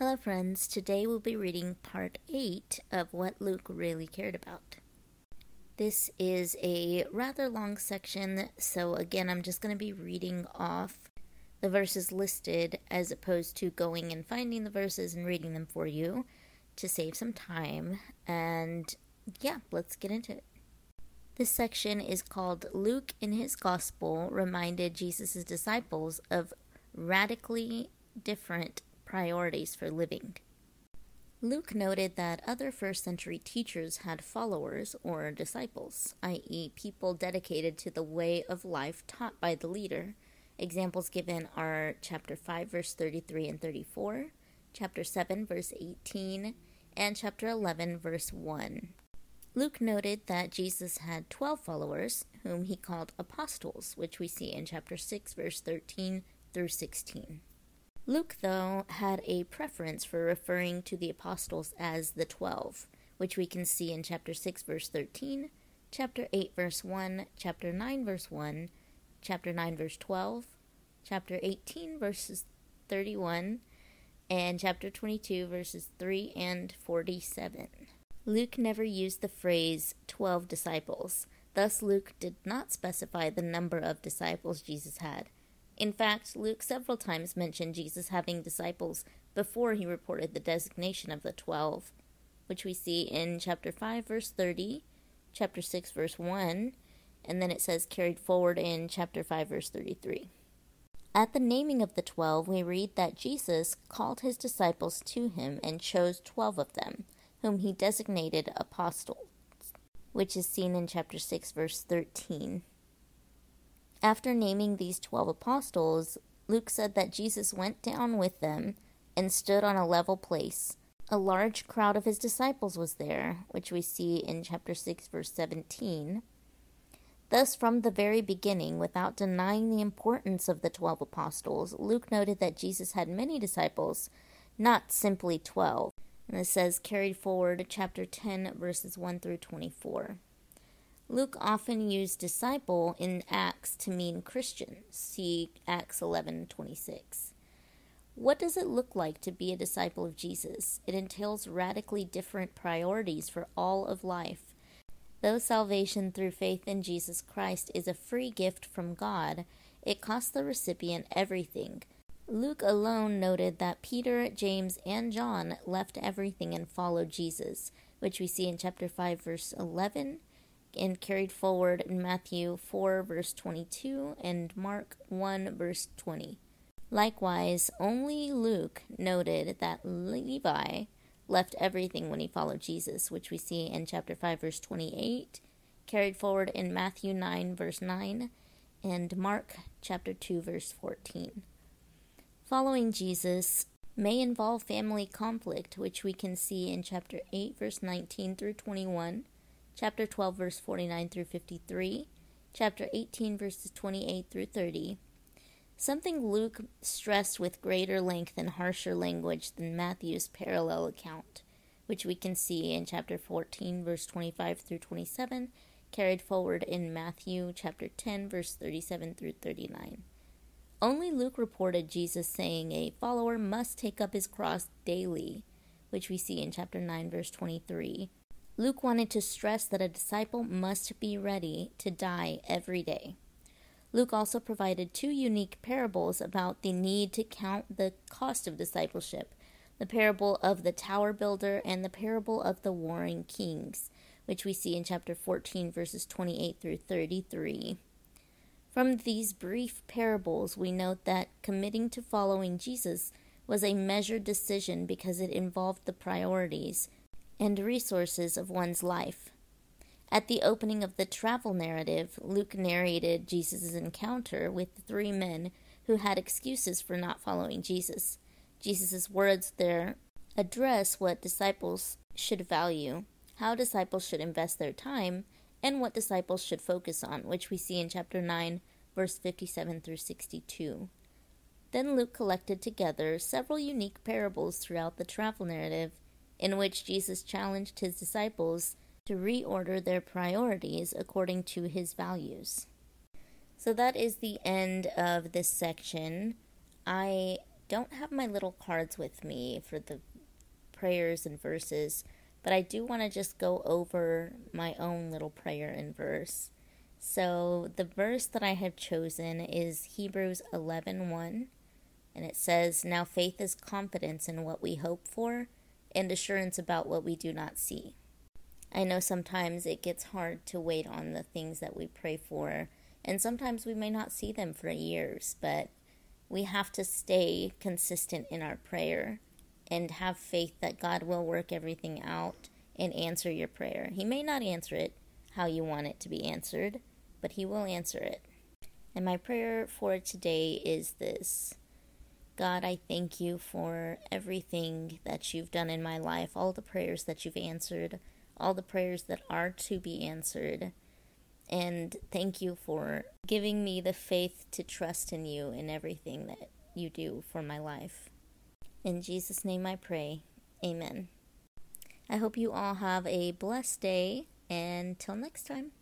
Hello, friends. Today we'll be reading part 8 of What Luke Really Cared About. This is a rather long section, so again, I'm just going to be reading off the verses listed as opposed to going and finding the verses and reading them for you to save some time. And yeah, let's get into it. This section is called Luke in his Gospel reminded Jesus' disciples of radically different priorities for living. Luke noted that other first century teachers had followers or disciples, i.e., people dedicated to the way of life taught by the leader. Examples given are chapter 5, verse 33 and 34, chapter 7, verse 18, and chapter 11, verse 1. Luke noted that Jesus had 12 followers, whom he called apostles, which we see in chapter 6, verse 13 through 16. Luke, though, had a preference for referring to the apostles as the twelve, which we can see in chapter 6, verse 13, chapter 8, verse 1, chapter 9, verse 1, chapter 9, verse 12, chapter 18, verses 31, and chapter 22, verses 3 and 47. Luke never used the phrase 12 disciples. Thus, Luke did not specify the number of disciples Jesus had. In fact, Luke several times mentioned Jesus having disciples before he reported the designation of the twelve, which we see in chapter 5, verse 30, chapter 6, verse 1, and then it says carried forward in chapter 5, verse 33. At the naming of the twelve, we read that Jesus called his disciples to him and chose twelve of them whom he designated apostles, which is seen in chapter 6, verse 13. After naming these twelve apostles, Luke said that Jesus went down with them and stood on a level place. A large crowd of his disciples was there, which we see in chapter 6, verse 17. Thus, from the very beginning, without denying the importance of the twelve apostles, Luke noted that Jesus had many disciples, not simply twelve. And it says, carried forward, chapter 10, verses 1 through 24. Luke often used disciple in Acts to mean Christian. See Acts 11:26. What does it look like to be a disciple of Jesus? It entails radically different priorities for all of life. Though salvation through faith in Jesus Christ is a free gift from God, it costs the recipient everything Luke alone noted that Peter, James, and John left everything and followed Jesus, which we see in chapter 5, verse 11, and carried forward in Matthew 4, verse 22, and Mark 1, verse 20. Likewise, only Luke noted that Levi left everything when he followed Jesus, which we see in chapter 5, verse 28, carried forward in Matthew 9, verse 9, and Mark chapter 2, verse 14. Following Jesus may involve family conflict, which we can see in chapter 8, verse 19 through 21, chapter 12, verse 49 through 53, chapter 18, verses 28 through 30. Something Luke stressed with greater length and harsher language than Matthew's parallel account, which we can see in chapter 14, verse 25 through 27, carried forward in Matthew chapter 10, verse 37 through 39. Only Luke reported Jesus saying a follower must take up his cross daily, which we see in chapter 9, verse 23. Luke wanted to stress that a disciple must be ready to die every day. Luke also provided two unique parables about the need to count the cost of discipleship the parable of the tower builder and the parable of the warring kings, which we see in chapter 14, verses 28 through 33. From these brief parables, we note that committing to following Jesus was a measured decision because it involved the priorities and resources of one's life. At the opening of the travel narrative, Luke narrated Jesus' encounter with three men who had excuses for not following Jesus. Jesus' words there address what disciples should value, how disciples should invest their time, and what disciples should focus on, which we see in chapter 9, verse 57 through 62. Then Luke collected together several unique parables throughout the travel narrative, in which Jesus challenged his disciples to reorder their priorities according to his values. So that is the end of this section. I don't have my little cards with me for the prayers and verses, but I do want to just go over my own little prayer and verse. So the verse that I have chosen is Hebrews 11:1, 1, and it says, "Now faith is confidence in what we hope for and assurance about what we do not see." I know sometimes it gets hard to wait on the things that we pray for, and sometimes we may not see them for years, but we have to stay consistent in our prayer and have faith that God will work everything out and answer your prayer. He may not answer it how you want it to be answered, but He will answer it. And my prayer for today is this God, I thank you for everything that you've done in my life, all the prayers that you've answered, all the prayers that are to be answered. And thank you for giving me the faith to trust in you in everything that you do for my life. In Jesus' name I pray. Amen. I hope you all have a blessed day, and till next time.